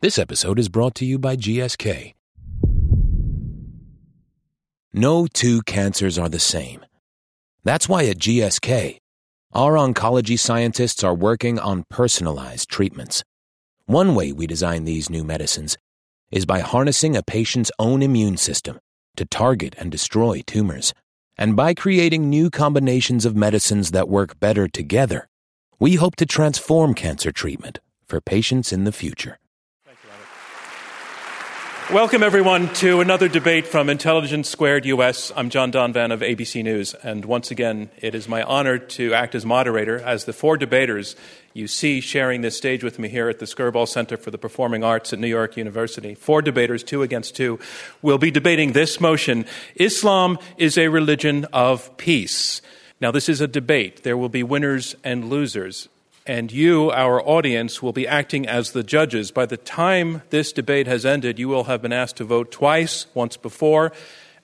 This episode is brought to you by GSK. No two cancers are the same. That's why at GSK, our oncology scientists are working on personalized treatments. One way we design these new medicines is by harnessing a patient's own immune system to target and destroy tumors. And by creating new combinations of medicines that work better together, we hope to transform cancer treatment for patients in the future. Welcome, everyone, to another debate from Intelligence Squared US. I'm John Donvan of ABC News, and once again, it is my honor to act as moderator as the four debaters you see sharing this stage with me here at the Skirball Center for the Performing Arts at New York University. Four debaters, two against two, will be debating this motion Islam is a religion of peace. Now, this is a debate. There will be winners and losers and you, our audience, will be acting as the judges. By the time this debate has ended, you will have been asked to vote twice, once before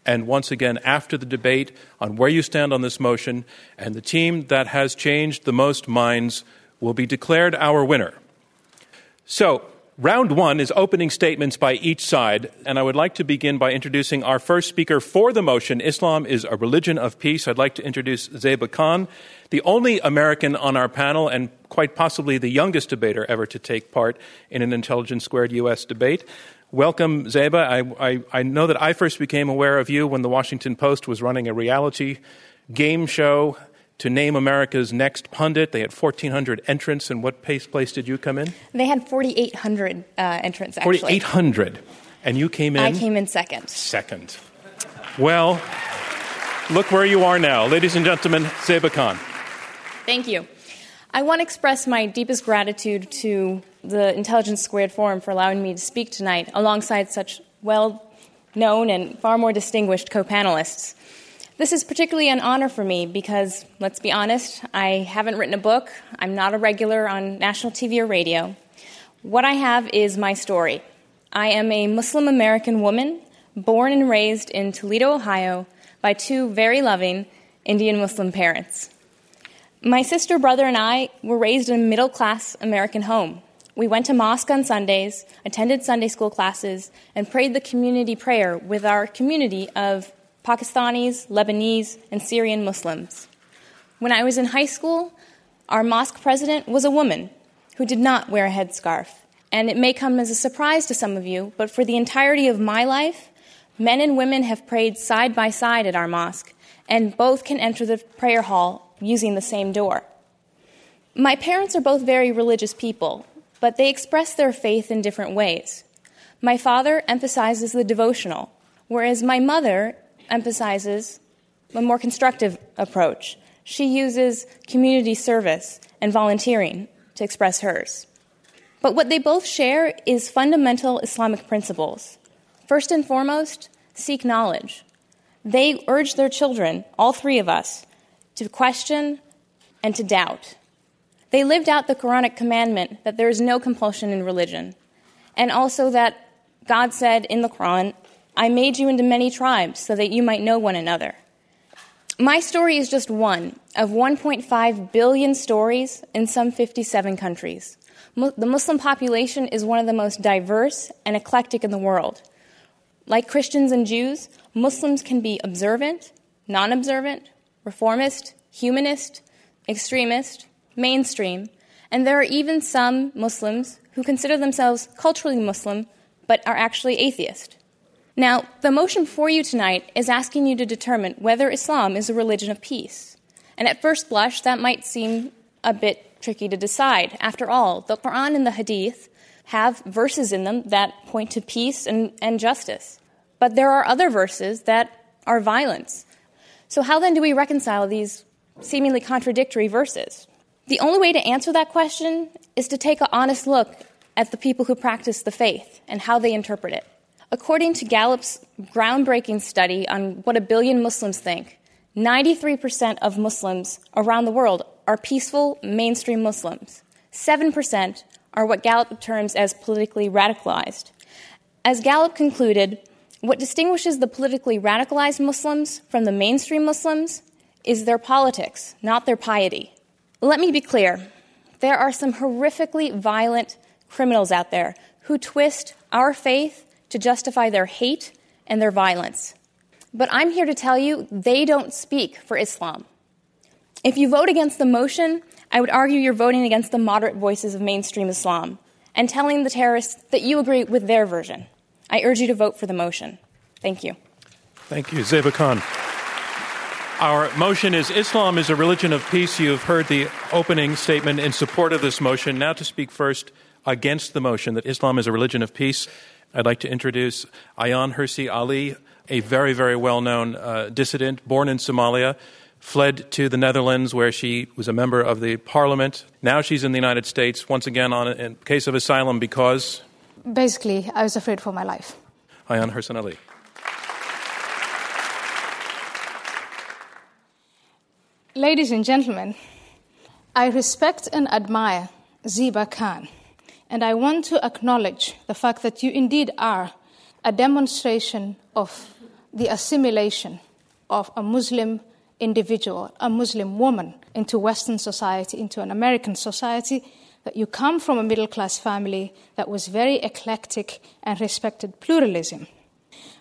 and once again after the debate on where you stand on this motion, and the team that has changed the most minds will be declared our winner. So, Round one is opening statements by each side, and I would like to begin by introducing our first speaker for the motion Islam is a religion of peace. I'd like to introduce Zeba Khan, the only American on our panel and quite possibly the youngest debater ever to take part in an Intelligence Squared U.S. debate. Welcome, Zeba. I, I, I know that I first became aware of you when the Washington Post was running a reality game show to name America's next pundit. They had 1,400 entrants. And what pace place did you come in? They had 4,800 uh, entrants, actually. 4,800. And you came in? I came in second. Second. Well, look where you are now. Ladies and gentlemen, Zeba Khan. Thank you. I want to express my deepest gratitude to the Intelligence Squared Forum for allowing me to speak tonight alongside such well known and far more distinguished co panelists. This is particularly an honor for me because, let's be honest, I haven't written a book. I'm not a regular on national TV or radio. What I have is my story. I am a Muslim American woman born and raised in Toledo, Ohio, by two very loving Indian Muslim parents. My sister, brother, and I were raised in a middle class American home. We went to mosque on Sundays, attended Sunday school classes, and prayed the community prayer with our community of Pakistanis, Lebanese, and Syrian Muslims. When I was in high school, our mosque president was a woman who did not wear a headscarf. And it may come as a surprise to some of you, but for the entirety of my life, men and women have prayed side by side at our mosque, and both can enter the prayer hall using the same door. My parents are both very religious people, but they express their faith in different ways. My father emphasizes the devotional, whereas my mother emphasizes a more constructive approach. She uses community service and volunteering to express hers. But what they both share is fundamental Islamic principles. First and foremost, seek knowledge. They urge their children, all three of us, to question and to doubt. They lived out the Quranic commandment that there is no compulsion in religion, and also that God said in the Quran, I made you into many tribes so that you might know one another. My story is just one of 1.5 billion stories in some 57 countries. The Muslim population is one of the most diverse and eclectic in the world. Like Christians and Jews, Muslims can be observant, non observant, reformist, humanist, extremist, mainstream, and there are even some Muslims who consider themselves culturally Muslim but are actually atheist. Now, the motion for you tonight is asking you to determine whether Islam is a religion of peace. And at first blush, that might seem a bit tricky to decide. After all, the Quran and the Hadith have verses in them that point to peace and, and justice. But there are other verses that are violence. So, how then do we reconcile these seemingly contradictory verses? The only way to answer that question is to take an honest look at the people who practice the faith and how they interpret it. According to Gallup's groundbreaking study on what a billion Muslims think, 93% of Muslims around the world are peaceful mainstream Muslims. 7% are what Gallup terms as politically radicalized. As Gallup concluded, what distinguishes the politically radicalized Muslims from the mainstream Muslims is their politics, not their piety. Let me be clear there are some horrifically violent criminals out there who twist our faith to justify their hate and their violence. But I'm here to tell you they don't speak for Islam. If you vote against the motion, I would argue you're voting against the moderate voices of mainstream Islam and telling the terrorists that you agree with their version. I urge you to vote for the motion. Thank you. Thank you. Zeba Khan. Our motion is Islam is a religion of peace. You've heard the opening statement in support of this motion. Now to speak first against the motion that Islam is a religion of peace, I'd like to introduce Ayaan Hirsi Ali, a very, very well known uh, dissident born in Somalia, fled to the Netherlands where she was a member of the parliament. Now she's in the United States, once again on a case of asylum because. Basically, I was afraid for my life. Ayaan Hirsi Ali. Ladies and gentlemen, I respect and admire Zeba Khan, and I want to acknowledge the fact that you indeed are a demonstration of the assimilation of a Muslim individual, a Muslim woman, into Western society, into an American society, that you come from a middle class family that was very eclectic and respected pluralism.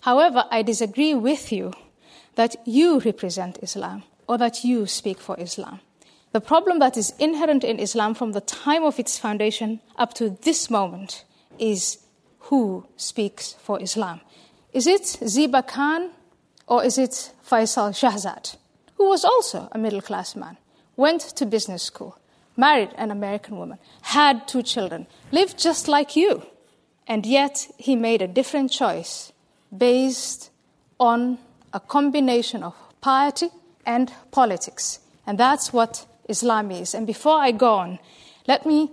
However, I disagree with you that you represent Islam or that you speak for Islam. The problem that is inherent in Islam from the time of its foundation up to this moment is who speaks for Islam. Is it Zeba Khan or is it Faisal Shahzad, who was also a middle class man, went to business school, married an American woman, had two children, lived just like you, and yet he made a different choice based on a combination of piety and politics. And that's what Islam is. And before I go on, let me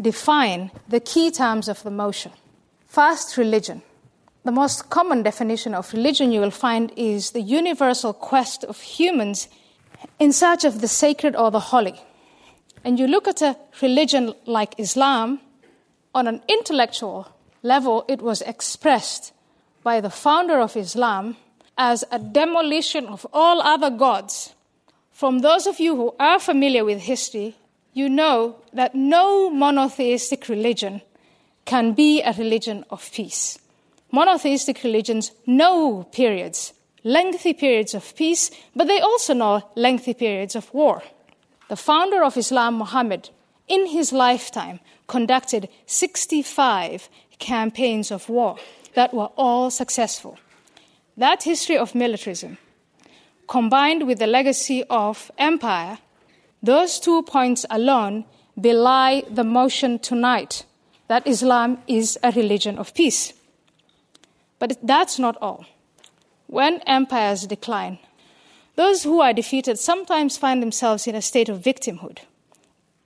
define the key terms of the motion. First, religion. The most common definition of religion you will find is the universal quest of humans in search of the sacred or the holy. And you look at a religion like Islam, on an intellectual level, it was expressed by the founder of Islam as a demolition of all other gods. From those of you who are familiar with history, you know that no monotheistic religion can be a religion of peace. Monotheistic religions know periods, lengthy periods of peace, but they also know lengthy periods of war. The founder of Islam, Muhammad, in his lifetime, conducted 65 campaigns of war that were all successful. That history of militarism, combined with the legacy of empire, those two points alone belie the motion tonight that Islam is a religion of peace. But that's not all. When empires decline, those who are defeated sometimes find themselves in a state of victimhood.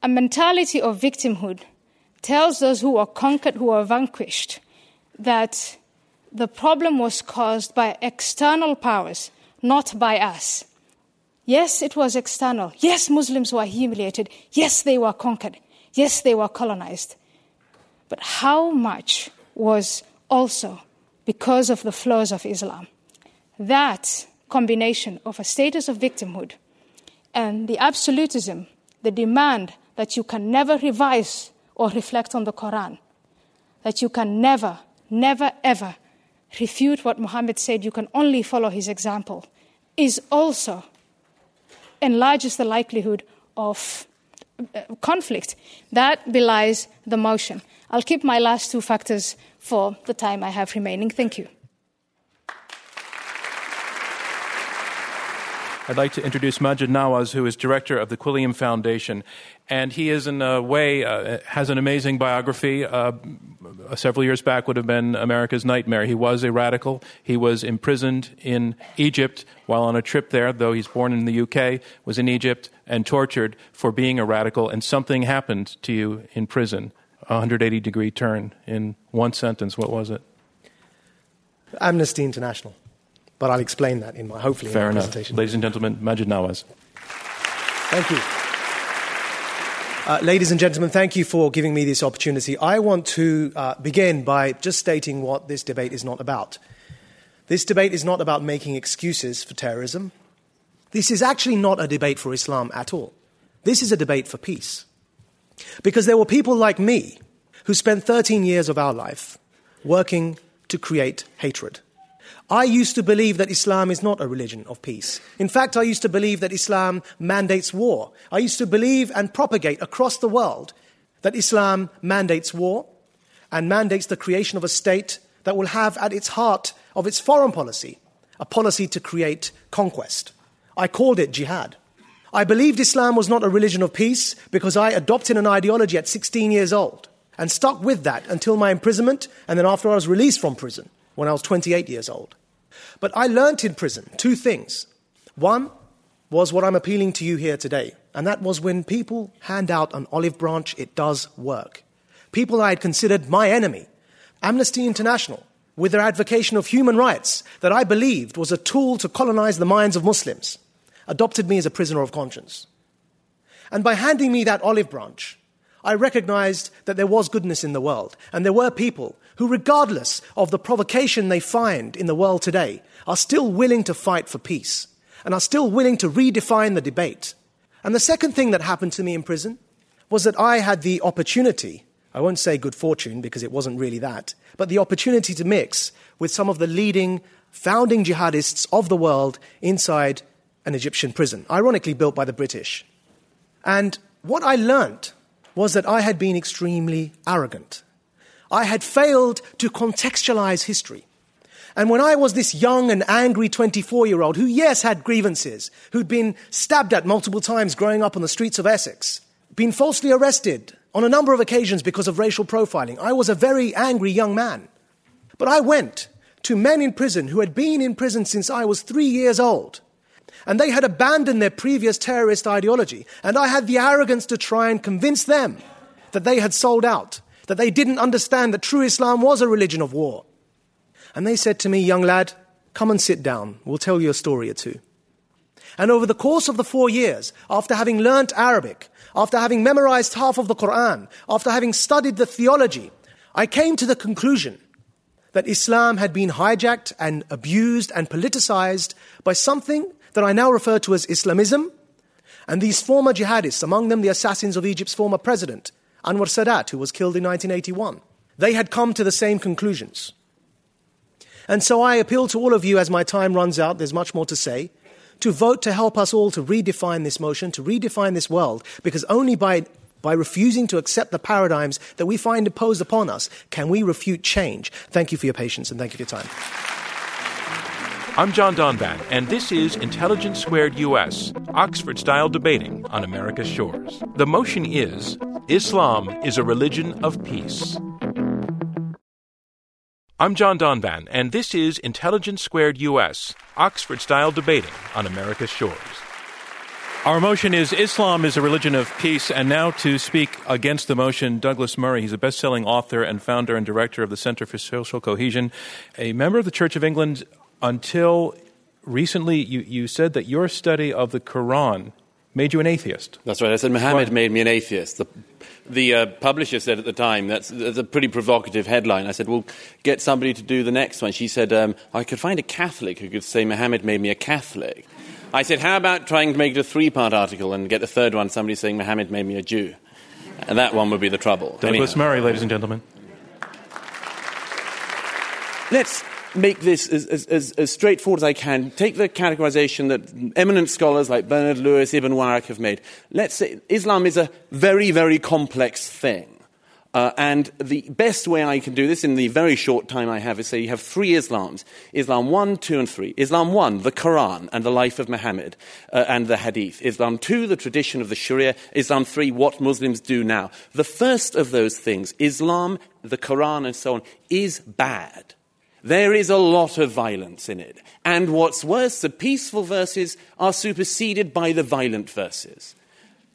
A mentality of victimhood tells those who are conquered, who are vanquished, that the problem was caused by external powers, not by us. Yes, it was external. Yes, Muslims were humiliated. Yes, they were conquered. Yes, they were colonized. But how much was also because of the flaws of Islam? That combination of a status of victimhood and the absolutism, the demand that you can never revise or reflect on the Quran, that you can never, never, ever refute what Muhammad said, you can only follow his example, is also enlarges the likelihood of uh, conflict. That belies the motion. I'll keep my last two factors for the time I have remaining. Thank you. I'd like to introduce Maajid Nawaz, who is director of the Quilliam Foundation. And he is, in a way, uh, has an amazing biography. Uh, several years back would have been America's Nightmare. He was a radical. He was imprisoned in Egypt while on a trip there, though he's born in the UK, was in Egypt and tortured for being a radical. And something happened to you in prison. A 180 degree turn in one sentence. What was it? Amnesty International. But I'll explain that in my hopefully Fair in my enough. presentation. Ladies and gentlemen, Maajid Nawaz. Thank you. Uh, ladies and gentlemen, thank you for giving me this opportunity. I want to uh, begin by just stating what this debate is not about. This debate is not about making excuses for terrorism. This is actually not a debate for Islam at all. This is a debate for peace. Because there were people like me who spent 13 years of our life working to create hatred. I used to believe that Islam is not a religion of peace. In fact, I used to believe that Islam mandates war. I used to believe and propagate across the world that Islam mandates war and mandates the creation of a state that will have at its heart of its foreign policy a policy to create conquest. I called it jihad. I believed Islam was not a religion of peace because I adopted an ideology at 16 years old and stuck with that until my imprisonment and then after I was released from prison when I was 28 years old. But I learnt in prison two things. One was what I'm appealing to you here today, and that was when people hand out an olive branch, it does work. People I had considered my enemy, Amnesty International, with their advocacy of human rights that I believed was a tool to colonize the minds of Muslims, adopted me as a prisoner of conscience. And by handing me that olive branch, I recognized that there was goodness in the world, and there were people who, regardless of the provocation they find in the world today, are still willing to fight for peace and are still willing to redefine the debate. And the second thing that happened to me in prison was that I had the opportunity, I won't say good fortune because it wasn't really that, but the opportunity to mix with some of the leading founding jihadists of the world inside an Egyptian prison, ironically built by the British. And what I learned was that I had been extremely arrogant. I had failed to contextualize history. And when I was this young and angry 24 year old, who, yes, had grievances, who'd been stabbed at multiple times growing up on the streets of Essex, been falsely arrested on a number of occasions because of racial profiling, I was a very angry young man. But I went to men in prison who had been in prison since I was three years old and they had abandoned their previous terrorist ideology. And I had the arrogance to try and convince them that they had sold out, that they didn't understand that true Islam was a religion of war. And they said to me, Young lad, come and sit down. We'll tell you a story or two. And over the course of the four years, after having learnt Arabic, after having memorized half of the Quran, after having studied the theology, I came to the conclusion that Islam had been hijacked and abused and politicized by something that I now refer to as Islamism. And these former jihadists, among them the assassins of Egypt's former president, Anwar Sadat, who was killed in 1981, they had come to the same conclusions. And so I appeal to all of you as my time runs out, there's much more to say, to vote to help us all to redefine this motion, to redefine this world, because only by, by refusing to accept the paradigms that we find imposed upon us can we refute change. Thank you for your patience and thank you for your time. I'm John Donvan, and this is Intelligence Squared US, Oxford style debating on America's shores. The motion is Islam is a religion of peace. I'm John Donvan, and this is Intelligence Squared US, Oxford style debating on America's shores. Our motion is Islam is a religion of peace. And now to speak against the motion, Douglas Murray. He's a best selling author and founder and director of the Center for Social Cohesion, a member of the Church of England until recently you, you said that your study of the Quran made you an atheist. That's right. I said Muhammad what? made me an atheist. The, the uh, publisher said at the time, that's, that's, a pretty provocative headline. I said, well, get somebody to do the next one. She said, um, I could find a Catholic who could say Muhammad made me a Catholic. I said, how about trying to make it a three part article and get the third one, somebody saying Muhammad made me a Jew? And that one would be the trouble. Douglas Anyhow. Murray, ladies and gentlemen. Let's make this as, as, as, straightforward as I can. Take the categorization that eminent scholars like Bernard Lewis, Ibn Warraq have made. Let's say Islam is a very, very complex thing. Uh, and the best way I can do this in the very short time I have is say you have three Islams Islam 1, 2, and 3. Islam 1, the Quran and the life of Muhammad uh, and the Hadith. Islam 2, the tradition of the Sharia. Islam 3, what Muslims do now. The first of those things, Islam, the Quran, and so on, is bad. There is a lot of violence in it. And what's worse, the peaceful verses are superseded by the violent verses.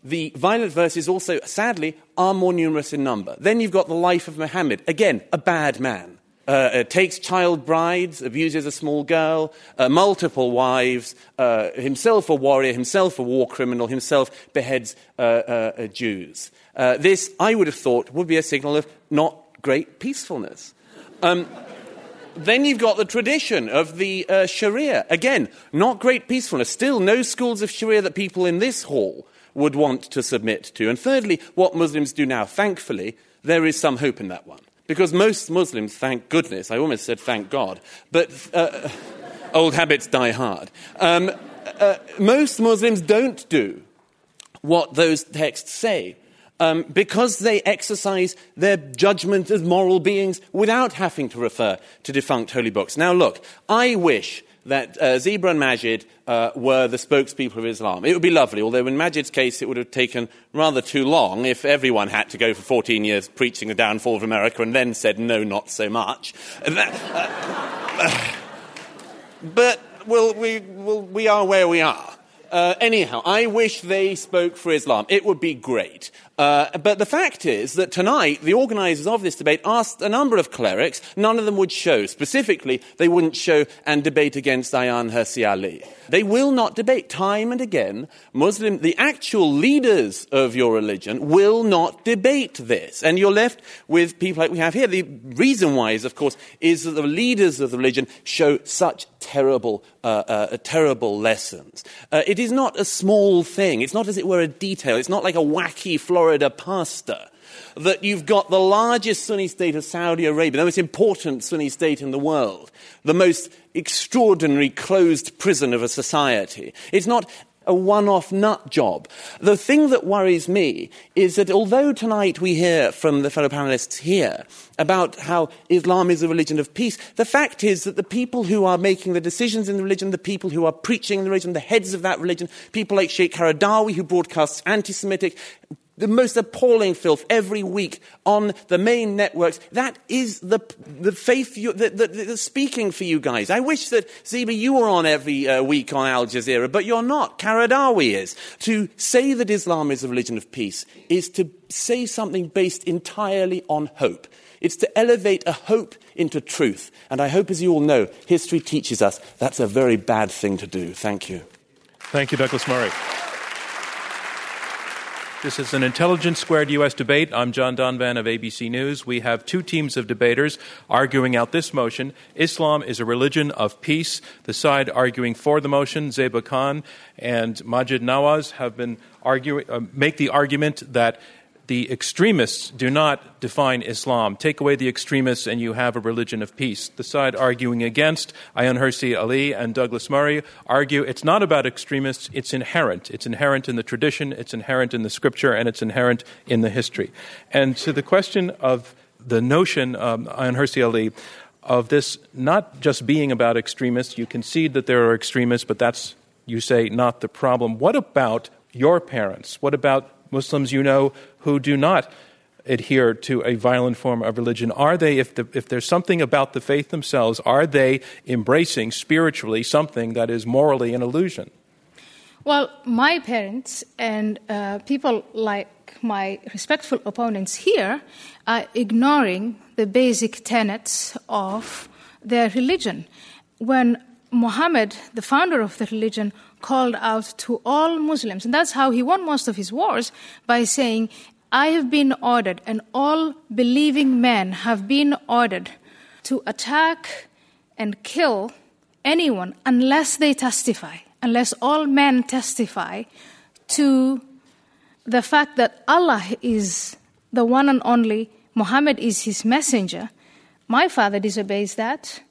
The violent verses also, sadly, are more numerous in number. Then you've got the life of Muhammad. Again, a bad man. Uh, uh, takes child brides, abuses a small girl, uh, multiple wives, uh, himself a warrior, himself a war criminal, himself beheads uh, uh, Jews. this, I would have thought, would be a signal of not great peacefulness. Um, then you've got the tradition of the uh, Sharia. Again, not great peacefulness. Still, no schools of Sharia that people in this hall would want to submit to. And thirdly, what Muslims do now, thankfully, there is some hope in that one. Because most Muslims, thank goodness, I almost said thank God, but uh, old habits die hard. Um, uh, most Muslims don't do what those texts say. Um, because they exercise their judgment as moral beings without having to refer to defunct holy books. Now, look, I wish that uh, Zeba and Maajid uh, were the spokespeople of Islam. It would be lovely, although in Maajid's case it would have taken rather too long if everyone had to go for 14 years preaching the downfall of America and then said, no, not so much. Uh, but well, we, well, we are where we are. Uh, anyhow, I wish they spoke for Islam. It would be great. Uh, but the fact is that tonight, the organisers of this debate asked a number of clerics. None of them would show. Specifically, they wouldn't show and debate against Ayaan Hirsi Ali. They will not debate. Time and again, Muslim, the actual leaders of your religion will not debate this. And you're left with people like we have here. The reason why is, of course, is that the leaders of the religion show such terrible, uh, uh, terrible lessons. Uh, it is not a small thing. It's not as it were a detail. It's not like a wacky pastor that you've got the largest Sunni state of Saudi Arabia, the most important Sunni state in the world, the most extraordinary closed prison of a society. It's not a one off nut job. The thing that worries me is that although tonight we hear from the fellow panelists here about how Islam is a religion of peace, the fact is that the people who are making the decisions in the religion, the people who are preaching in the religion, the heads of that religion, people like Sheikh Qaradawi who broadcasts anti Semitic the most appalling filth every week on the main networks. That is the, the faith you, the, the, the speaking for you guys. I wish that, Zeba, you were on every uh, week on Al Jazeera, but you're not. Qaradawi is. To say that Islam is a religion of peace is to say something based entirely on hope. It's to elevate a hope into truth. And I hope, as you all know, history teaches us that's a very bad thing to do. Thank you. Thank you, Douglas Murray. This is an Intelligence Squared U.S. debate. I'm John Donvan of ABC News. We have two teams of debaters arguing out this motion Islam is a religion of peace. The side arguing for the motion, Zeba Khan and Maajid Nawaz, have been arguing, uh, make the argument that the extremists do not define Islam. Take away the extremists and you have a religion of peace. The side arguing against Ayaan Hirsi Ali and Douglas Murray argue it's not about extremists, it's inherent. It's inherent in the tradition, it's inherent in the scripture, and it's inherent in the history. And to the question of the notion, um, Ayaan Hirsi Ali, of this not just being about extremists, you concede that there are extremists, but that's, you say, not the problem. What about your parents? What about Muslims you know who do not adhere to a violent form of religion? Are they, if, the, if there's something about the faith themselves, are they embracing spiritually something that is morally an illusion? Well, my parents and uh, people like my respectful opponents here are ignoring the basic tenets of their religion. When Muhammad, the founder of the religion, called out to all Muslims. And that's how he won most of his wars by saying, I have been ordered, and all believing men have been ordered to attack and kill anyone unless they testify, unless all men testify to the fact that Allah is the one and only, Muhammad is his messenger. My father disobeys that.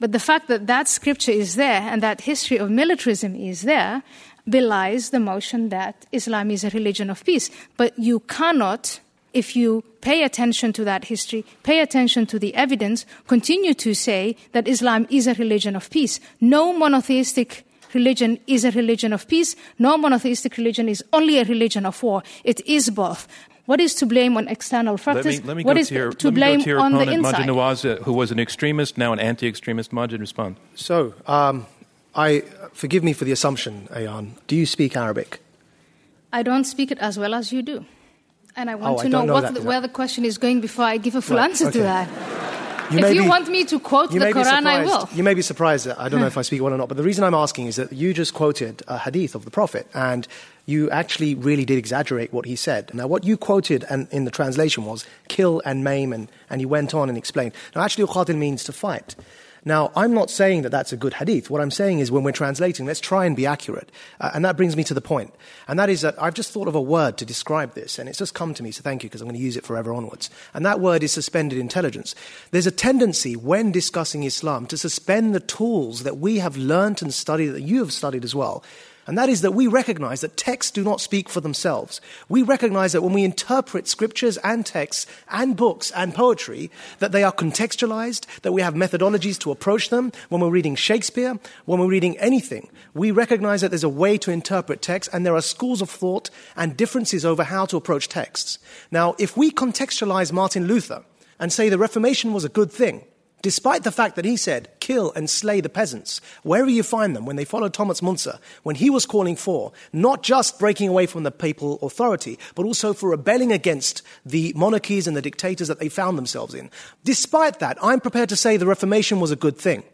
But the fact that that scripture is there and that history of militarism is there belies the motion that Islam is a religion of peace. But you cannot, if you pay attention to that history, pay attention to the evidence, continue to say that Islam is a religion of peace. No monotheistic religion is a religion of peace. No monotheistic religion is only a religion of war. It is both. What is to blame on external factors? Let me, let me what go is to your, to blame to your on opponent, the inside? Maajid Nawaz, who was an extremist, now an anti-extremist. Maajid, respond. So, um, I forgive me for the assumption, Ayaan. Do you speak Arabic? I don't speak it as well as you do. And I want Oh, to I know, know that. the, where the question is going before I give a full Right, answer to that. You if you be- want me to quote the Quran, I will. You may be surprised. That I don't know if I speak well or not, but the reason I'm asking is that you just quoted a hadith of the Prophet, and you actually really did exaggerate what he said. Now, what you quoted and in the translation was kill and maim, and, and he went on and explained. Now, actually, uqatil means to fight. Now, I'm not saying that that's a good hadith. What I'm saying is when we're translating, let's try and be accurate. Uh, and that brings me to the point. And that is that I've just thought of a word to describe this, and it's just come to me, so thank you, because I'm going to use it forever onwards. And that word is suspended intelligence. There's a tendency when discussing Islam to suspend the tools that we have learnt and studied, that you have studied as well, and that is that we recognize that texts do not speak for themselves. We recognize that when we interpret scriptures and texts and books and poetry, that they are contextualized, that we have methodologies to approach them. When we're reading Shakespeare, when we're reading anything, we recognize that there's a way to interpret texts and there are schools of thought and differences over how to approach texts. Now, if we contextualize Martin Luther and say the Reformation was a good thing, Despite the fact that he said, kill and slay the peasants, wherever you find them, when they followed Thomas Müntzer, when he was calling for not just breaking away from the papal authority, but also for rebelling against the monarchies and the dictators that they found themselves in. Despite that, I'm prepared to say the Reformation was a good thing.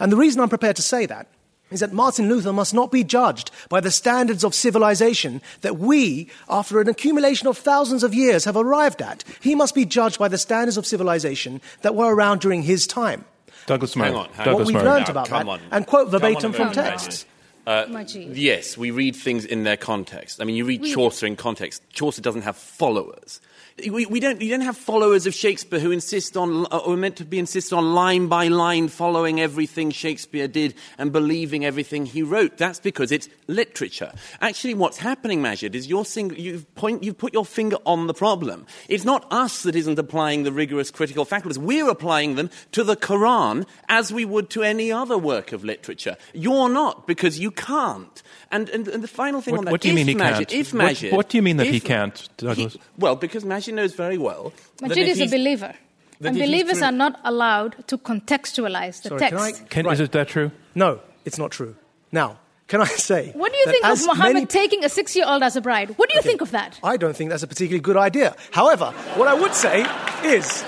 And the reason I'm prepared to say that is that Martin Luther must not be judged by the standards of civilization that we, after an accumulation of thousands of years, have arrived at. He must be judged by the standards of civilization that were around during his time. Douglas Murray. Hang on, hang Douglas what we've Murray. learned about come that, on. and quote Come on verbatim from texts. Uh, Maajid. Yes, we read things in their context. I mean, you read Chaucer in context. Chaucer doesn't have followers. We, we don't, you don't have followers of Shakespeare who insist on, uh, or are meant to be insist on line by line following everything Shakespeare did and believing everything he wrote. That's because it's literature. Actually, what's happening, Maajid, is you're sing- you've, point, you've put your finger on the problem. It's not us that isn't applying the rigorous critical faculties. We're applying them to the Quran as we would to any other work of literature. You're not, because you can't. And, and, and the final thing What- on that, what do you if mean he Maajid, can't? If Maajid, what do you mean that he can't, Douglas? he- well, because Maajid knows very well. that Maajid is a believer. And believers are not allowed to contextualize the Sorry, text. can I- Can, Right. Is that true? No, it's not true. Now, can I say? What do you think of Muhammad many- taking a six year old as a bride? What do you think of that? I don't think that's a particularly good idea. However, what I would say is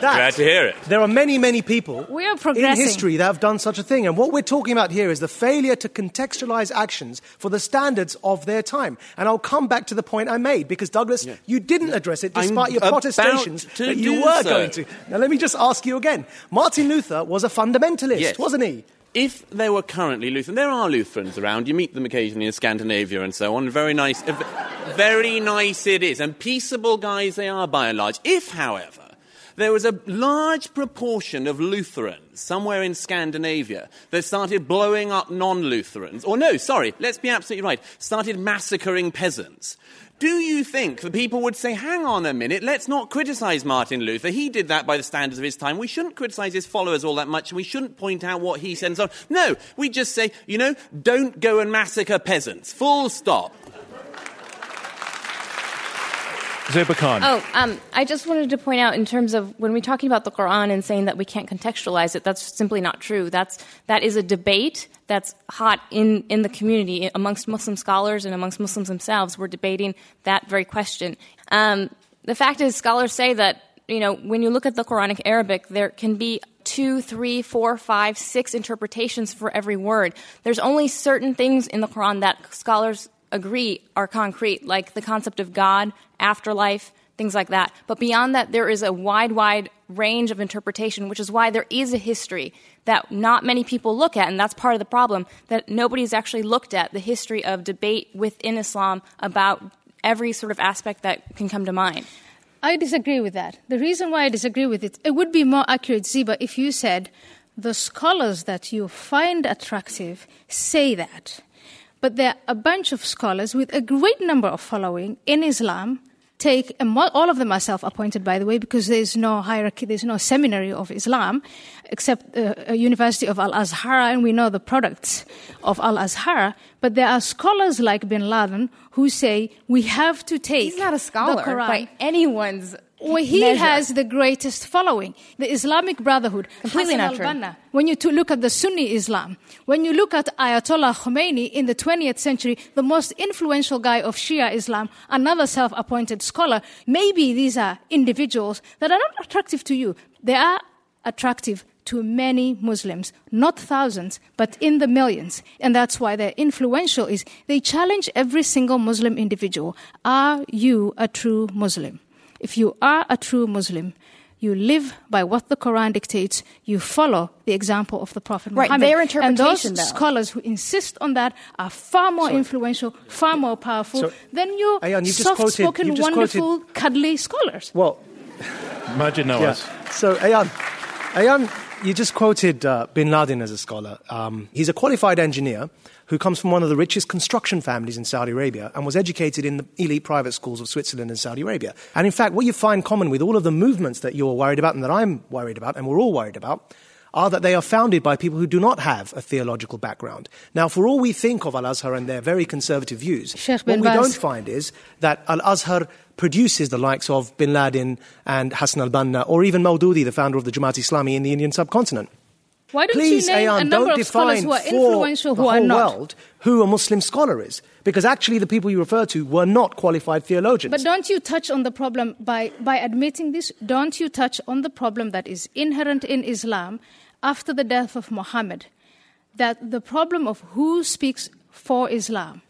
that Glad to hear it. there are many, many people We are in history that have done such a thing. And what we're talking about here is the failure to contextualize actions for the standards of their time. And I'll come back to the point I made because, Douglas, you didn't address it I'm despite your protestations to that you were so. going to. Now, let me just ask you again. Martin Luther was a fundamentalist, Yes. wasn't he? If there were currently Lutheran, there are Lutherans around. You meet them occasionally in Scandinavia and so on. Very nice, very nice it is, and peaceable guys they are by and large. If, however, there was a large proportion of Lutherans somewhere in Scandinavia that started blowing up non-Lutherans, or no, sorry, let's be absolutely right, started massacring peasants. Do you think the people would say, hang on a minute, let's not criticize Martin Luther. He did that by the standards of his time. We shouldn't criticize his followers all that much. We shouldn't point out what he said and so on. No, we just say, you know, don't go and massacre peasants. Full stop. Zeba Khan. Oh, um, I just wanted to point out in terms of when we're talking about the Quran and saying that we can't contextualize it, that's simply not true. That's that is a debate that's hot in, in the community amongst Muslim scholars and amongst Muslims themselves. We're debating that very question. Um, the fact is, scholars say that you know when you look at the Quranic Arabic, there can be two, three, four, five, six interpretations for every word. There's only certain things in the Quran that scholars agree are concrete, like the concept of God, afterlife, things like that. But beyond that, there is a wide, wide range of interpretation, which is why there is a history that not many people look at, and that's part of the problem, that nobody's actually looked at the history of debate within Islam about every sort of aspect that can come to mind. I disagree with that. The reason why I disagree with it, it would be more accurate, Zeba, if you said the scholars that you find attractive say that. But there are a bunch of scholars with a great number of following in Islam take, all of them are self appointed, by the way, because there's no hierarchy, there's no seminary of Islam, except uh, University of Al Azhar, and we know the products of Al Azhar. But there are scholars like bin Laden who say we have to take. He's not a the scholar by anyone's Well, he measure. has the greatest following. The Islamic Brotherhood. Completely Hassan not true. al-Banna. When you to look at the Sunni Islam, when you look at Ayatollah Khomeini in the 20th century, the most influential guy of Shia Islam, another self-appointed scholar, maybe these are individuals that are not attractive to you. They are attractive to many Muslims, not thousands, but in the millions. And that's why they're influential is they challenge every single Muslim individual. Are you a true Muslim? If you are a true Muslim, You live by what the Quran dictates. You follow the example of the Prophet Right, Muhammad. their and those though. scholars who insist on that are far more influential, far more powerful So- than your Ayaan, you've just quoted- soft-spoken, you've just quoted- wonderful, cuddly scholars. Well, Maajid yeah. So, Ayaan, Ayaan, you just quoted uh, Bin Laden as a scholar. Um, he's a qualified engineer who comes from one of the richest construction families in Saudi Arabia and was educated in the elite private schools of Switzerland and Saudi Arabia. And in fact, what you find common with all of the movements that you're worried about and that I'm worried about and we're all worried about are that they are founded by people who do not have a theological background. Now, for all we think of Al Azhar and their very conservative views, what we don't find is that Al Azhar produces the likes of Bin Laden and Hassan al Banna, or even Maududi, the founder of the Jamaat Islami in the Indian subcontinent. Why don't Please, you name Ayaan, a number don't of scholars define who are for influential the who are whole not? world who a Muslim scholar is. Because actually, the people you refer to were not qualified theologians. But don't you touch on the problem by, by admitting this? Don't you touch on the problem that is inherent in Islam after the death of Muhammad? That the problem of who speaks for Islam.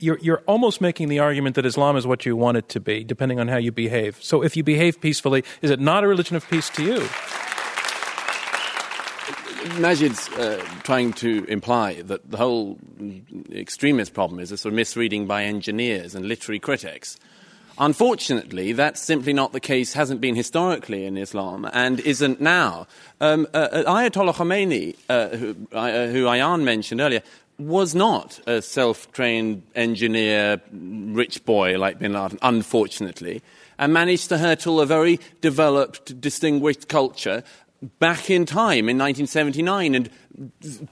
You're, you're almost making the argument that Islam is what you want it to be, depending on how you behave. So if you behave peacefully, is it not a religion of peace to you? Maajid's uh, trying to imply that the whole extremist problem is a sort of misreading by engineers and literary critics. Unfortunately, that's simply not the case, hasn't been historically in Islam, and isn't now. Um, uh, uh, Ayatollah Khomeini, uh, who, uh, who Ayaan mentioned earlier, was not a self trained engineer, rich boy like bin Laden, unfortunately, and managed to hurtle a very developed, distinguished culture back in time in 1979 and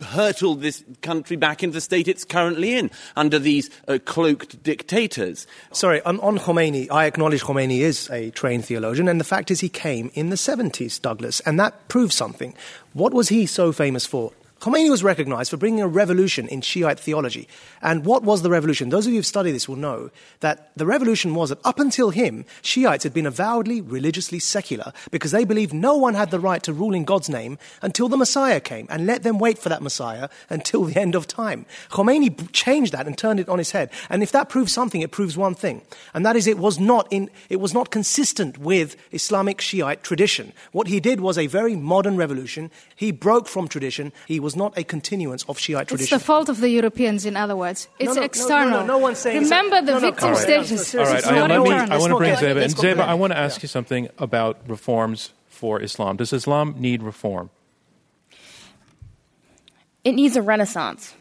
hurtled this country back into the state it's currently in under these uh, cloaked dictators. Sorry, on, on Khomeini, I acknowledge Khomeini is a trained theologian, and the fact is he came in the 70s, Douglas, and that proves something. What was he so famous for? Khomeini was recognized for bringing a revolution in Shiite theology. And what was the revolution? Those of you who've studied this will know that the revolution was that up until him, Shiites had been avowedly religiously secular because they believed no one had the right to rule in God's name until the Messiah came and let them wait for that Messiah until the end of time. Khomeini changed that and turned it on its head. And if that proves something, it proves one thing. And that is it was not in, it was not consistent with Islamic Shiite tradition. What he did was a very modern revolution. He broke from tradition. He was not a continuance of Shiite It's tradition. It's the fault of the Europeans, in other words. It's no, no, no, external. no, no one's saying Remember the no, no, victim status. All right, It's I, not let me. I want to Let's bring Zeba in. let's not get- Zeba, I want to ask you something about reforms for Islam. Does Islam need reform? it needs a renaissance.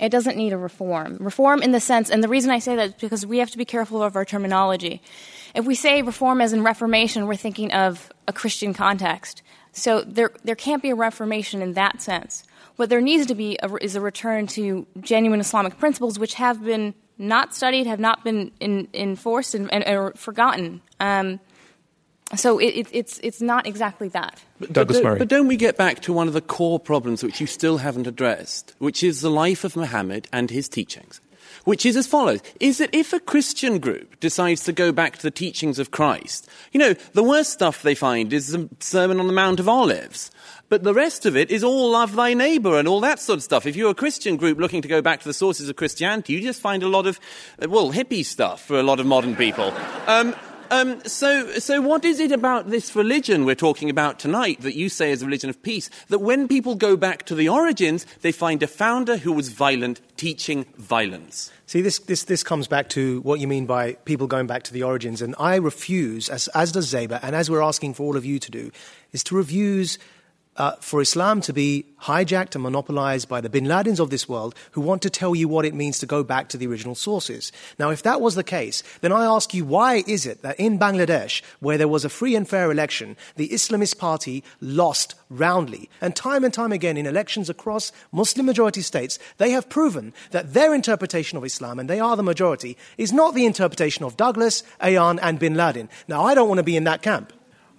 It doesn't need a reform. Reform in the sense, and the reason I say that is because we have to be careful of our terminology. If we say reform as in reformation, we're thinking of a Christian context. So there, there can't be a reformation in that sense. What there needs to be a, is a return to genuine Islamic principles, which have been not studied, have not been in, enforced, and, and are forgotten. Um, so it, it, it's, it's not exactly that. Douglas but, Murray. But don't we get back to one of the core problems which you still haven't addressed, which is the life of Muhammad and his teachings? Which is as follows is that if a Christian group decides to go back to the teachings of Christ, you know, the worst stuff they find is the Sermon on the Mount of Olives. But the rest of it is all love thy neighbor and all that sort of stuff. If you're a Christian group looking to go back to the sources of Christianity, you just find a lot of, uh, well, hippie stuff for a lot of modern people. Um, um, so, so what is it about this religion we're talking about tonight that you say is a religion of peace? That when people go back to the origins, they find a founder who was violent, teaching violence. See, this, this, this comes back to what you mean by people going back to the origins. And I refuse, as, as does Zeba, and as we're asking for all of you to do, is to refuse uh, for Islam to be hijacked and monopolized by the bin Ladens of this world who want to tell you what it means to go back to the original sources. Now, if that was the case, then I ask you, why is it that in Bangladesh, where there was a free and fair election, the Islamist party lost roundly? And time and time again in elections across Muslim majority states, they have proven that their interpretation of Islam, and they are the majority, is not the interpretation of Douglas, Ayaan, and bin Laden. Now, I don't want to be in that camp.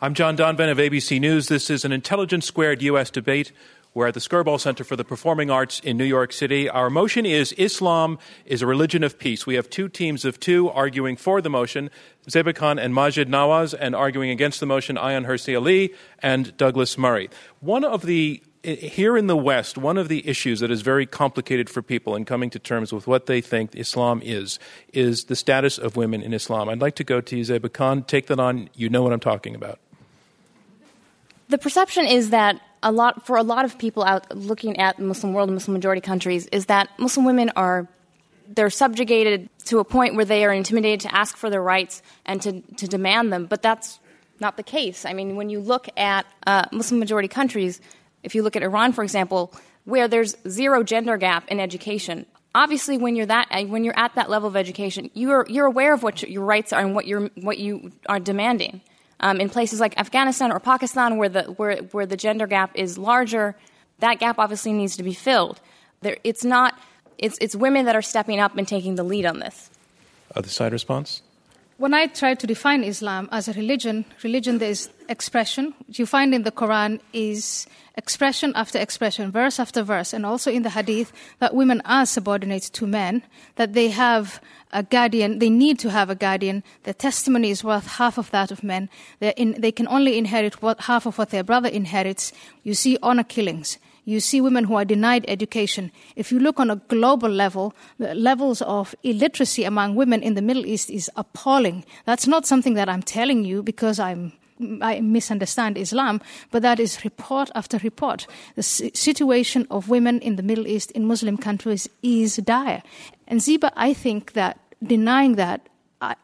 I'm John Donvan of ABC News. This is an Intelligence Squared U.S. debate. We're at the Skirball Center for the Performing Arts in New York City. Our motion is Islam is a religion of peace. We have two teams of two arguing for the motion, Zeba Khan and Maajid Nawaz, and arguing against the motion, Ayaan Hirsi Ali and Douglas Murray. One of the here in the West, one of the issues that is very complicated for people in coming to terms with what they think Islam is, is the status of women in Islam. I'd like to go to you, Khan. Take that on. You know what I'm talking about. The perception is that a lot for a lot of people out looking at the Muslim world and Muslim majority countries is that Muslim women are they're subjugated to a point where they are intimidated to ask for their rights and to, to demand them. But that's not the case. I mean, when you look at uh, Muslim majority countries, if you look at Iran, for example, where there's zero gender gap in education, obviously when you're that when you're at that level of education, you're you're aware of what your rights are and what you're what you are demanding. Um, in places like Afghanistan or Pakistan, where the where where the gender gap is larger, that gap obviously needs to be filled. There, it's not it's, it's women that are stepping up and taking the lead on this. Other side response? When I try to define Islam as a religion, religion there is expression. What you find in the Quran is expression after expression, verse after verse, and also in the Hadith that women are subordinate to men, that they have a guardian, they need to have a guardian. Their testimony is worth half of that of men. In, they can only inherit what, half of what their brother inherits. You see honor killings you see women who are denied education. If you look on a global level, the levels of illiteracy among women in the Middle East is appalling. That's not something that I'm telling you because I'm I misunderstand Islam, but that is report after report. The situation of women in the Middle East in Muslim countries is dire. And Zeba, I think that denying that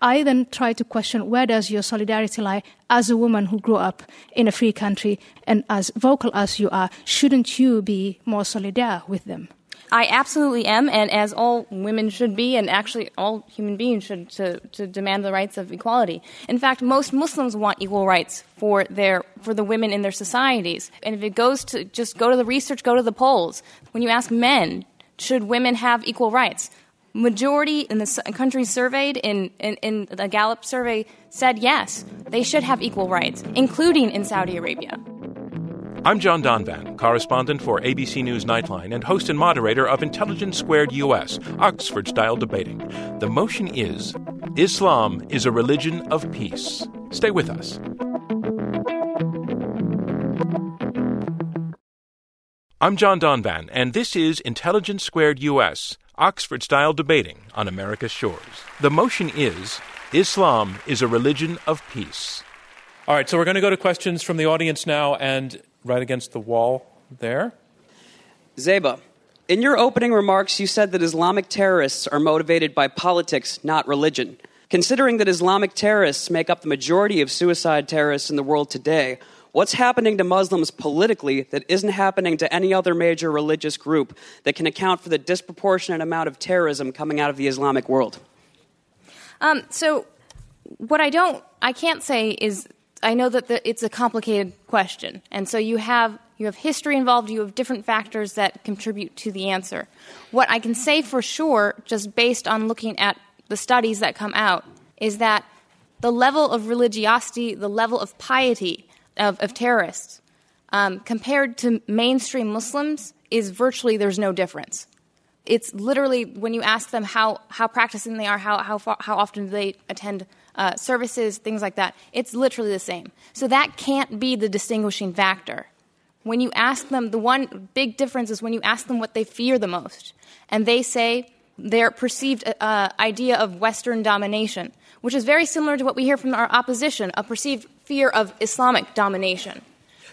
I, then try to question where does your solidarity lie as a woman who grew up in a free country and as vocal as you are, shouldn't you be more solidar with them? I absolutely am, and as all women should be, and actually all human beings should, to, to demand the rights of equality. In fact, most Muslims want equal rights for their for the women in their societies. And if it goes to just go to the research, go to the polls. When you ask men, should women have equal rights? Majority in the countries surveyed in, in, in, the Gallup survey said yes, they should have equal rights, including in Saudi Arabia. I'm John Donvan, correspondent for ABC News Nightline and host and moderator of Intelligence Squared US, Oxford style debating. The motion is Islam is a religion of peace. Stay with us. I'm John Donvan, and this is Intelligence Squared US. Oxford style debating on America's shores. The motion is Islam is a religion of peace. All right, so we're going to go to questions from the audience now, and right against the wall there. Zeba, in your opening remarks, you said that Islamic terrorists are motivated by politics, not religion. Considering that Islamic terrorists make up the majority of suicide terrorists in the world today, What's happening to Muslims politically that isn't happening to any other major religious group that can account for the disproportionate amount of terrorism coming out of the Islamic world? Um, so, what I don't, I can't say is, I know that the, it's a complicated question, and so you have you have history involved, you have different factors that contribute to the answer. What I can say for sure, just based on looking at the studies that come out, is that the level of religiosity, the level of piety of, of terrorists um, compared to mainstream Muslims is virtually there's no difference. It's literally when you ask them how, how practicing they are, how, how, far, how often do they attend uh, services, things like that, it's literally the same. So that can't be the distinguishing factor. When you ask them, the one big difference is when you ask them what they fear the most, and they say their perceived uh, idea of Western domination, which is very similar to what we hear from our opposition, a perceived fear of Islamic domination.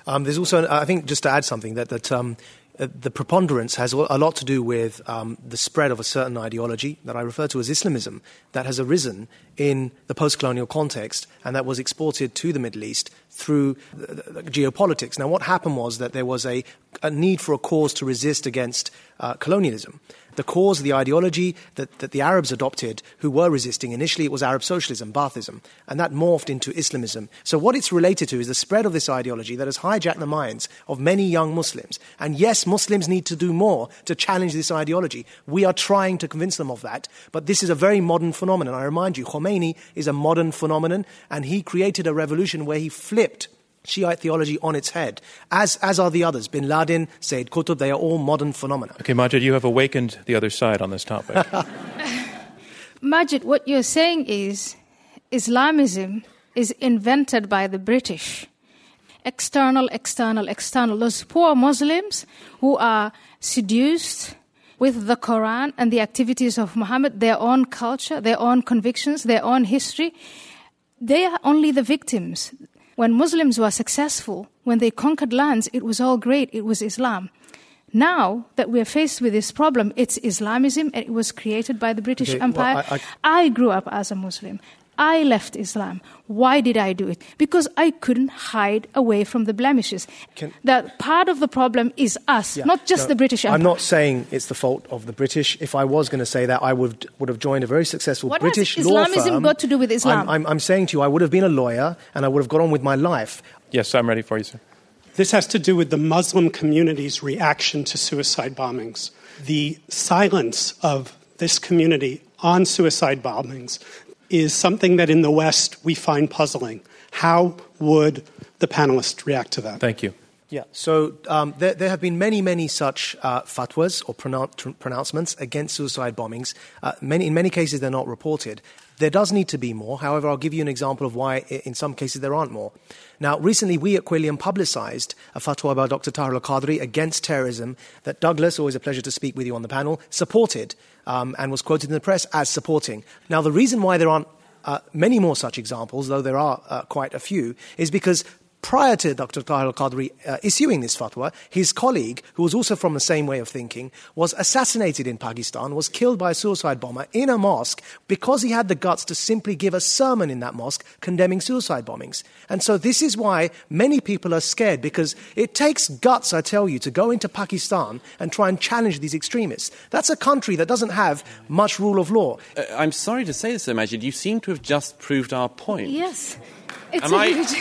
Um, there's also, I think, just to add something, that, that um, uh, the preponderance has a lot to do with um, the spread of a certain ideology that I refer to as Islamism that has arisen in the post colonial context and that was exported to the Middle East through geopolitics. Now, what happened was that there was a, a need for a cause to resist against uh, colonialism the cause, the ideology that, that the Arabs adopted who were resisting. Initially, it was Arab socialism, Baathism, and that morphed into Islamism. So, what it's related to is the spread of this ideology that has hijacked the minds of many young Muslims. And yes, Muslims need to do more to challenge this ideology. We are trying to convince them of that. But this is a very modern phenomenon. I remind you, Khomeini is a modern phenomenon, and he created a revolution where he flipped Shiite theology on its head, as, as are the others. Bin Laden, Sayyid Qutb, they are all modern phenomena. Okay, Maajid, you have awakened the other side on this topic. Maajid, what you're saying is Islamism is invented by the British. External, external, external. Those poor Muslims who are seduced with the Quran and the activities of Muhammad, their own culture, their own convictions, their own history, they are only the victims when Muslims were successful, when they conquered lands, it was all great, it was Islam. Now that we're faced with this problem, it's Islamism and it was created by the British Okay, well, Empire. I- I- I grew up as a Muslim. I left Islam. Why did I do it? Because I couldn't hide away from the blemishes. Can- that part of the problem is us, Yeah, not just no, the British Empire. I'm not saying it's the fault of the British. If I was going to say that, I would would have joined a very successful What British law firm. Islamism got to do with Islam? I'm, I'm, I'm saying to you, I would have been a lawyer and I would have got on with my life. Yes, I'm ready for you, sir. This has to do with the Muslim community's reaction to suicide bombings. The silence of this community on suicide bombings is something that in the West we find puzzling. How would the panelists react to that? Thank you. Yeah, so um, there, there have been many, many such uh, fatwas or pronoun- pronouncements against suicide bombings. Uh, many, in many cases, they're not reported. There does need to be more. However, I'll give you an example of why, in some cases, there aren't more. Now, recently, we at Quilliam publicized a fatwa by Dr. Tahir al Qadri against terrorism that Douglas, always a pleasure to speak with you on the panel, supported um, and was quoted in the press as supporting. Now, the reason why there aren't uh, many more such examples, though there are uh, quite a few, is because prior to Dr. Tahir al-Qadri uh, issuing this fatwa, his colleague, who was also from the same way of thinking, was assassinated in Pakistan, was killed by a suicide bomber in a mosque because he had the guts to simply give a sermon in that mosque condemning suicide bombings. And so this is why many people are scared because it takes guts, I tell you, to go into Pakistan and try and challenge these extremists. That's a country that doesn't have much rule of law. Uh, I'm sorry to say this, Sir Maajid, you seem to have just proved our point. Yes. It's Am a I- huge.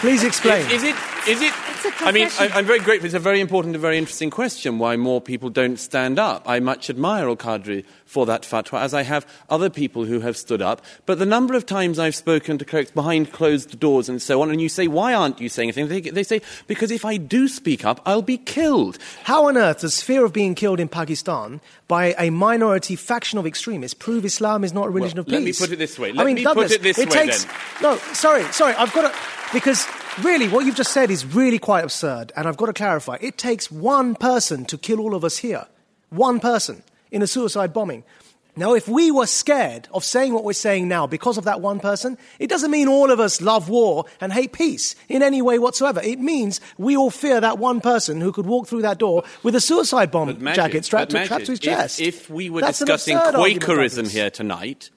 Please explain. Is, is it? Is it? It's a I mean, I, I'm very grateful. It's a very important and very interesting question. Why more people don't stand up? I much admire Al Qadri for that fatwa, as I have other people who have stood up. But the number of times I've spoken to clerics behind closed doors and so on, and you say, "Why aren't you saying anything?" They, they say, "Because if I do speak up, I'll be killed." How on earth does fear of being killed in Pakistan by a minority faction of extremists prove Islam is not a religion Well, of peace? let me put it this way. I Let mean, me put it this way, takes, then. No, sorry, sorry. I've got to because really what you've just said is really quite absurd, and I've got to clarify. It takes one person to kill all of us here, one person in a suicide bombing. Now, if we were scared of saying what we're saying now because of that one person, it doesn't mean all of us love war and hate peace in any way whatsoever. It means we all fear that one person who could walk through that door with a suicide bomb jacket strapped, to, strapped to his chest. If, if we were That's discussing Quakerism here tonight,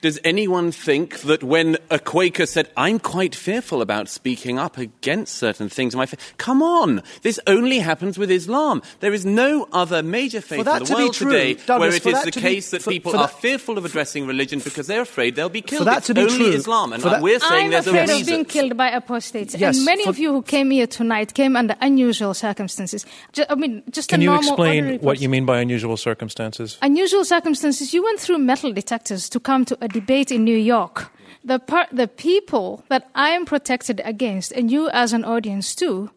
does anyone think that when a Quaker said, I'm quite fearful about speaking up against certain things in my faith, come on, this only happens with Islam. There is no other major faith that in to the be world true, today Douglas, where it for is that the to be- case that for- people for are that- fearful of addressing religion because they're afraid they'll be killed. that it's be only true, Islam. And that- we're saying I'm there's afraid a of being killed by apostates. Yes, and many for- of you who came here tonight came under unusual circumstances. Ju- I mean, just Can a you normal, explain ordinary what person. you mean by unusual circumstances? Unusual circumstances. You went through metal detectors to come to a debate in New York. The part, the people that I am protected against, and you as an audience too,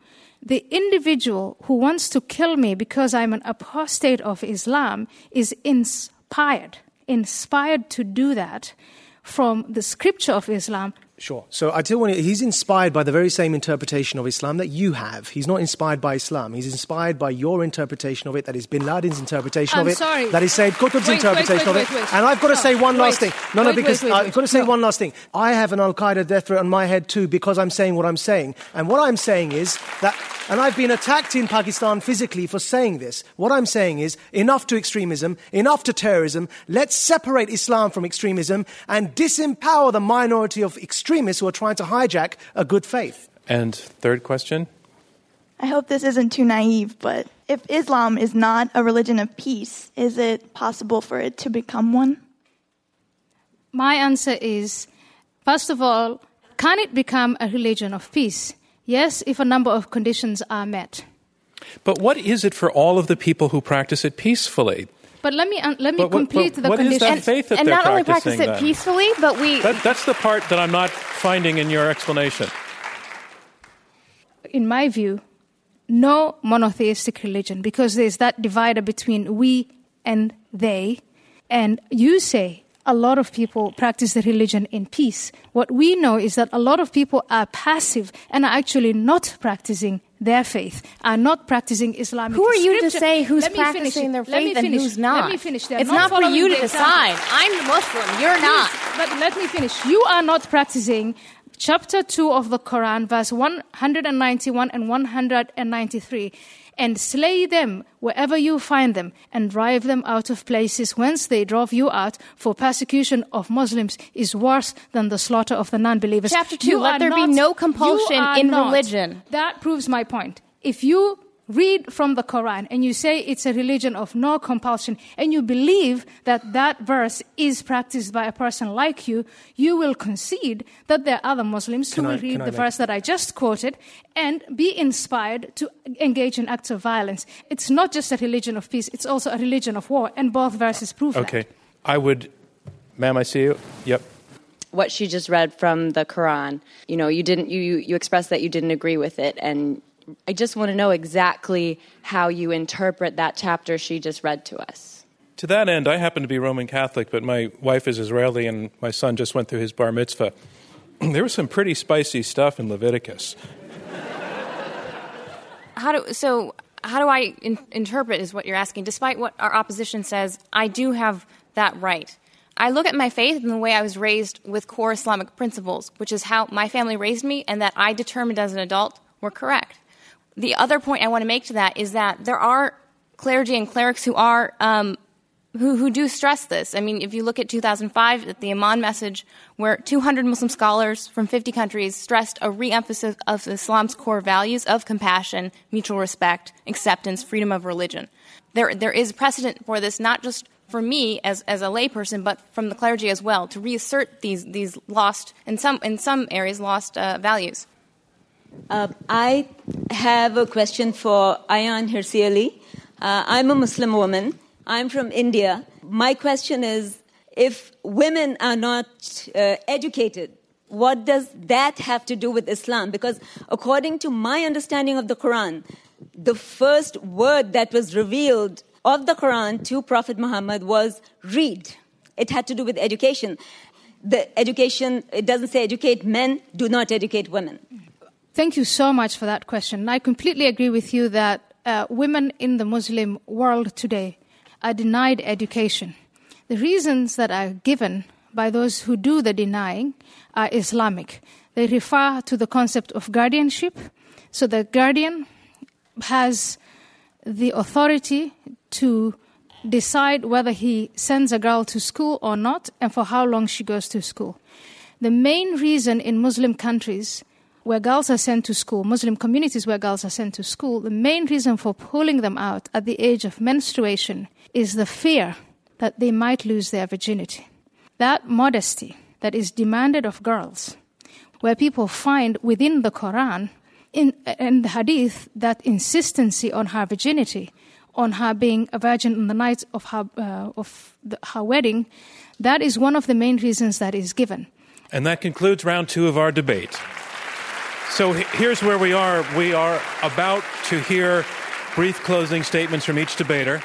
the individual who wants to kill me because I'm an apostate of Islam is inspired, inspired to do that from the scripture of Islam. Sure. So I tell you, he's inspired by the very same interpretation of Islam that you have. He's not inspired by Islam. He's inspired by your interpretation of it. That is Bin Laden's interpretation I'm of it. sorry. That is Sayyid Qutb's Wait, wait, interpretation wait, of it. wait, wait. And I've got to No, say one last wait. thing. No, no, Wait, wait, because wait, I've got to say No. one last thing. I have an Al Qaeda death threat on my head too because I'm saying what I'm saying. And what I'm saying is that, and I've been attacked in Pakistan physically for saying this. What I'm saying is enough to extremism, enough to terrorism. Let's separate Islam from extremism and disempower the minority of extremists who are trying to hijack a good faith. And third question? I hope this isn't too naive, but if Islam is not a religion of peace, is it possible for it to become one? My answer is first of all, can it become a religion of peace? Yes, if a number of conditions are met. But what is it for all of the people who practice it peacefully? But let me uh, let me what- complete the what is condition. that faith that and they're not only practice it then? peacefully, but we That, that's the part that I'm not finding in your explanation. in my view, no monotheistic religion because there's that divider between we and they. And you say a lot of people practice the religion in peace. What we know is that a lot of people are passive and are actually not practicing their faith, are not practicing Islamic Who are you to say who's Let me finish practicing their faith and who's not? Let me finish. They're it's not, for you to example. decide. I'm the Muslim. You're not. But let me finish. You are not practicing chapter 2 of the Quran, verse 191 and 193 and slay them wherever you find them, and drive them out of places whence they drove you out, for persecution of Muslims is worse than the slaughter of the non believers. Chapter 2 Let there not, be no compulsion in not, religion. That proves my point. If you read from the Quran and you say it's a religion of no compulsion and you believe that that verse is practiced by a person like you, you will concede that there are other Muslims who will read the verse that I just quoted and be inspired to engage in acts of violence. It's not just a religion of peace, it's also a religion of war, and both verses prove okay. that. Okay. I would, ma'am, I see you. Yep what she just read from the Quran. You know, you didn't you you expressed that you didn't agree with it, and I just want to know exactly how you interpret that chapter she just read to us. To that end, I happen to be Roman Catholic, but my wife is Israeli and my son just went through his bar mitzvah. there was some pretty spicy stuff in Leviticus. How do so? How do I in, interpret is what you're asking? Despite what our opposition says, I do have that right. I look at my faith and the way I was raised with core Islamic principles, which is how my family raised me, and that I determined as an adult were correct the other point I want to make to that is that there are clergy and clerics who are um, who, who do stress this. I mean, if you look at 2005, at the Amman Message, where 200 Muslim scholars from 50 countries stressed a re-emphasis of Islam's core values of compassion, mutual respect, acceptance, freedom of religion. There, there is precedent for this, not just for me as, as a layperson, but from the clergy as well, to reassert these, these lost, in some, in some areas, lost uh, values. Uh, I have a question for Ayaan Hirsi Ali. Uh, I'm a Muslim woman. I'm from India. My question is if women are not uh, educated, what does that have to do with Islam? Because according to my understanding of the Quran, the first word that was revealed of the Quran to Prophet Muhammad was read. It had to do with education. The education, it doesn't say educate men, do not educate women. Thank you so much for that question. I completely agree with you that uh, women in the Muslim world today are denied education. The reasons that are given by those who do the denying are Islamic. They refer to the concept of guardianship. So the guardian has the authority to decide whether he sends a girl to school or not and for how long she goes to school. The main reason in Muslim countries where girls are sent to school, Muslim communities where girls are sent to school, the main reason for pulling them out at the age of menstruation is the fear that they might lose their virginity. That modesty that is demanded of girls, where people find within the Quran in, in the Hadith that insistency on her virginity, on her being a virgin on the night of her, uh, of the, her wedding, that is one of the main reasons that is given. And that concludes round two of our debate. So here's where we are. We are about to hear brief closing statements from each debater.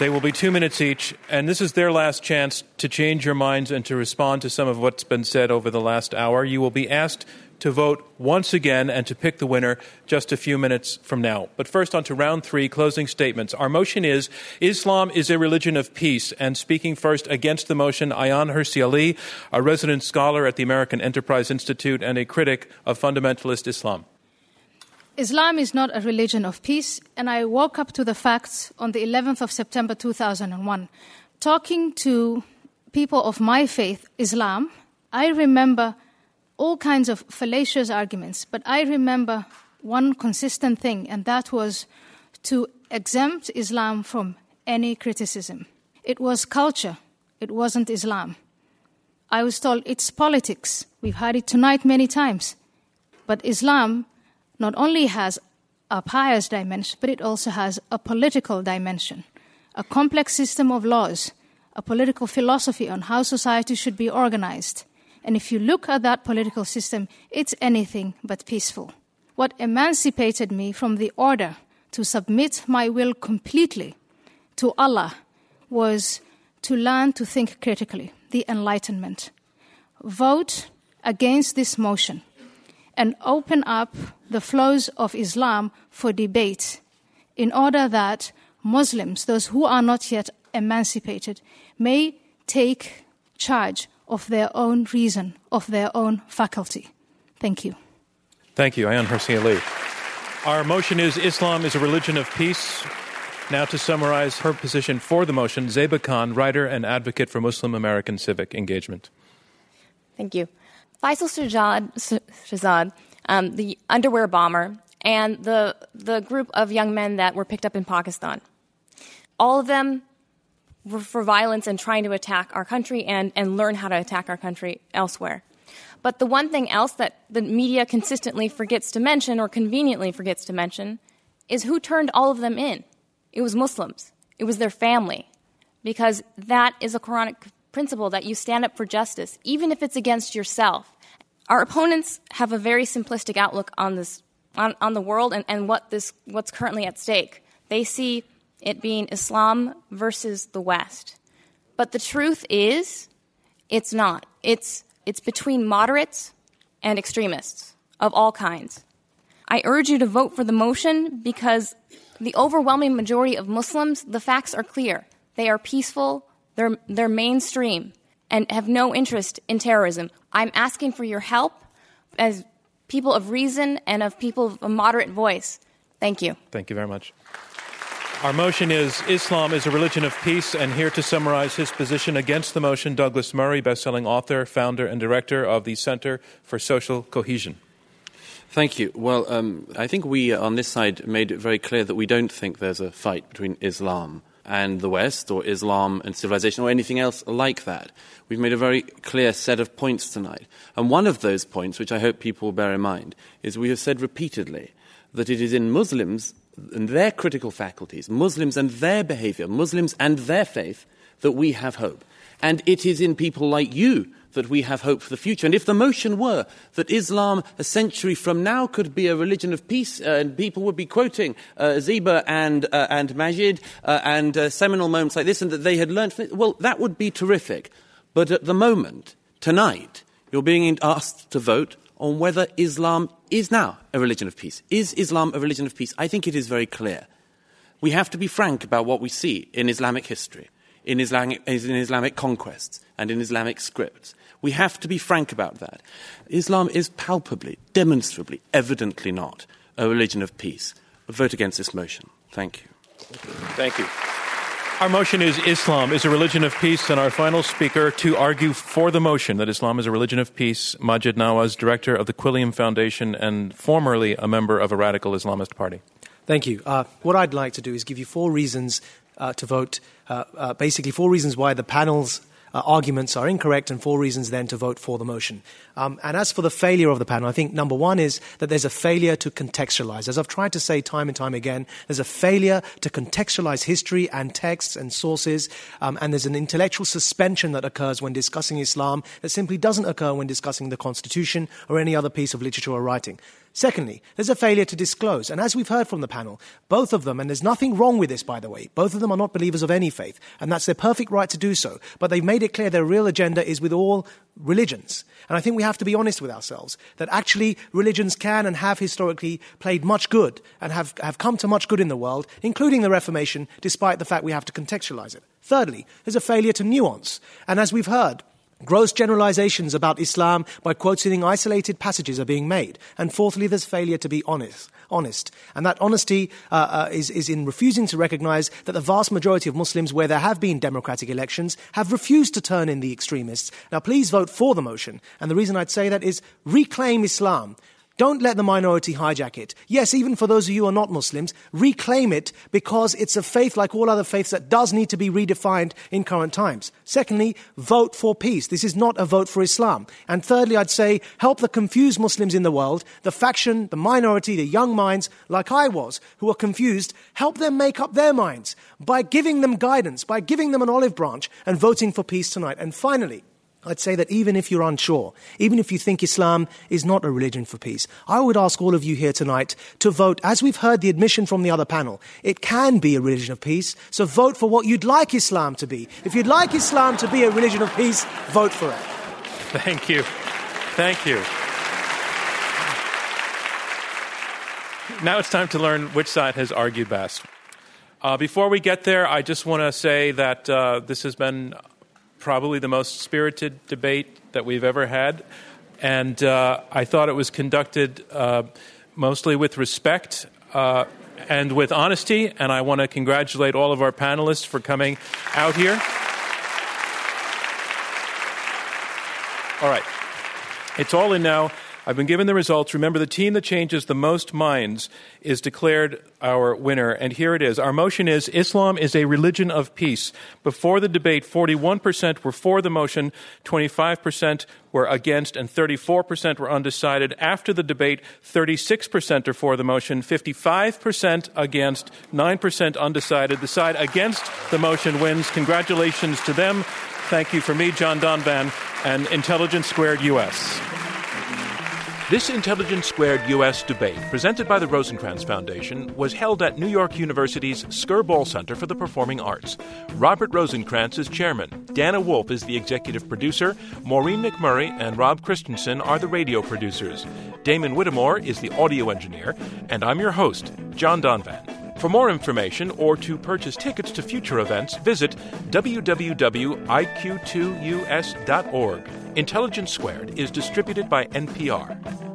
They will be two minutes each, and this is their last chance to change your minds and to respond to some of what's been said over the last hour. You will be asked to vote once again and to pick the winner just a few minutes from now. But first, on to round three closing statements. Our motion is Islam is a religion of peace. And speaking first against the motion, Ayaan Hirsi Ali, a resident scholar at the American Enterprise Institute and a critic of fundamentalist Islam. Islam is not a religion of peace, and I woke up to the facts on the 11th of September 2001. Talking to people of my faith, Islam, I remember all kinds of fallacious arguments, but I remember one consistent thing, and that was to exempt Islam from any criticism. It was culture, it wasn't Islam. I was told it's politics. We've heard it tonight many times. But Islam not only has a pious dimension, but it also has a political dimension, a complex system of laws, a political philosophy on how society should be organized and if you look at that political system, it's anything but peaceful. What emancipated me from the order to submit my will completely to Allah was to learn to think critically, the Enlightenment. Vote against this motion and open up the flows of Islam for debate in order that Muslims, those who are not yet emancipated, may take charge of their own reason, of their own faculty. Thank you. Thank you, Ayaan Hirsi Ali. Our motion is Islam is a religion of peace. Now, to summarize her position for the motion, Zeba Khan, writer and advocate for Muslim American civic engagement. Thank you. Faisal Shahzad, Shahzad um, the underwear bomber, and the, the group of young men that were picked up in Pakistan. All of them were for violence and trying to attack our country and, and learn how to attack our country elsewhere. But the one thing else that the media consistently forgets to mention or conveniently forgets to mention is who turned all of them in. It was Muslims, it was their family. Because that is a Quranic principle that you stand up for justice, even if it's against yourself. Our opponents have a very simplistic outlook on this on, on the world and, and what this what's currently at stake. They see it being Islam versus the West. But the truth is, it's not. It's it's between moderates and extremists of all kinds. I urge you to vote for the motion because the overwhelming majority of Muslims, the facts are clear. They are peaceful, they're, they're mainstream, and have no interest in terrorism. I'm asking for your help as people of reason and of people of a moderate voice. Thank you. Thank you very much. Our motion is Islam is a religion of peace, and here to summarize his position against the motion, Douglas Murray, bestselling author, founder, and director of the Center for Social Cohesion. Thank you. Well, um, I think we on this side made it very clear that we don't think there's a fight between Islam and the West, or Islam and civilization, or anything else like that. We've made a very clear set of points tonight. And one of those points, which I hope people will bear in mind, is we have said repeatedly that it is in Muslims and their critical faculties, Muslims and their behavior, Muslims and their faith, that we have hope. And it is in people like you that we have hope for the future. And if the motion were that Islam a century from now could be a religion of peace, uh, and people would be quoting uh, Zeba and, uh, and Maajid uh, and uh, seminal moments like this, and that they had learned from it, well, that would be terrific. But at the moment, tonight, you're being asked to vote on whether Islam is now a religion of peace. Is Islam a religion of peace? I think it is very clear. We have to be frank about what we see in Islamic history, in Islamic, in Islamic conquests, and in Islamic scripts. We have to be frank about that. Islam is palpably, demonstrably, evidently not a religion of peace. Vote against this motion. Thank you. Thank you. Our motion is Islam is a religion of peace, and our final speaker to argue for the motion that Islam is a religion of peace, Maajid Nawaz, director of the Quilliam Foundation and formerly a member of a radical Islamist party. Thank you. Uh, what I'd like to do is give you four reasons uh, to vote, uh, uh basically, four reasons why the panel's uh, arguments are incorrect and four reasons then to vote for the motion. Um, and as for the failure of the panel, I think number one is that there's a failure to contextualize. As I've tried to say time and time again, there's a failure to contextualize history and texts and sources, um, and there's an intellectual suspension that occurs when discussing Islam that simply doesn't occur when discussing the Constitution or any other piece of literature or writing. Secondly, there's a failure to disclose. And as we've heard from the panel, both of them, and there's nothing wrong with this, by the way, both of them are not believers of any faith, and that's their perfect right to do so. But they've made it clear their real agenda is with all religions. And I think we have to be honest with ourselves that actually religions can and have historically played much good and have, have come to much good in the world, including the Reformation, despite the fact we have to contextualize it. Thirdly, there's a failure to nuance. And as we've heard, Gross generalizations about Islam by quoting isolated passages are being made. And fourthly, there's failure to be honest. Honest. And that honesty uh, uh, is, is in refusing to recognize that the vast majority of Muslims, where there have been democratic elections, have refused to turn in the extremists. Now, please vote for the motion. And the reason I'd say that is reclaim Islam. Don't let the minority hijack it. Yes, even for those of you who are not Muslims, reclaim it because it's a faith like all other faiths that does need to be redefined in current times. Secondly, vote for peace. This is not a vote for Islam. And thirdly, I'd say help the confused Muslims in the world, the faction, the minority, the young minds, like I was, who are confused, help them make up their minds by giving them guidance, by giving them an olive branch and voting for peace tonight. And finally, I'd say that even if you're unsure, even if you think Islam is not a religion for peace, I would ask all of you here tonight to vote, as we've heard the admission from the other panel, it can be a religion of peace, so vote for what you'd like Islam to be. If you'd like Islam to be a religion of peace, vote for it. Thank you. Thank you. Now it's time to learn which side has argued best. Uh, before we get there, I just want to say that uh, this has been probably the most spirited debate that we've ever had. and uh, I thought it was conducted uh, mostly with respect uh, and with honesty. And I want to congratulate all of our panelists for coming out here. All right. It's all in now. I've been given the results. Remember, the team that changes the most minds is declared our winner. And here it is. Our motion is Islam is a religion of peace. Before the debate, 41% were for the motion, 25% were against, and 34% were undecided. After the debate, 36% are for the motion, 55% against, 9% undecided. The side against the motion wins. Congratulations to them. Thank you for me, John Donvan, and Intelligence Squared US. This Intelligence Squared U.S. debate, presented by the Rosenkranz Foundation, was held at New York University's Skirball Center for the Performing Arts. Robert Rosenkranz is chairman. Dana Wolf is the executive producer. Maureen McMurray and Rob Christensen are the radio producers. Damon Whittemore is the audio engineer. And I'm your host, John Donvan. For more information or to purchase tickets to future events, visit www.iq2us.org. Intelligence Squared is distributed by NPR.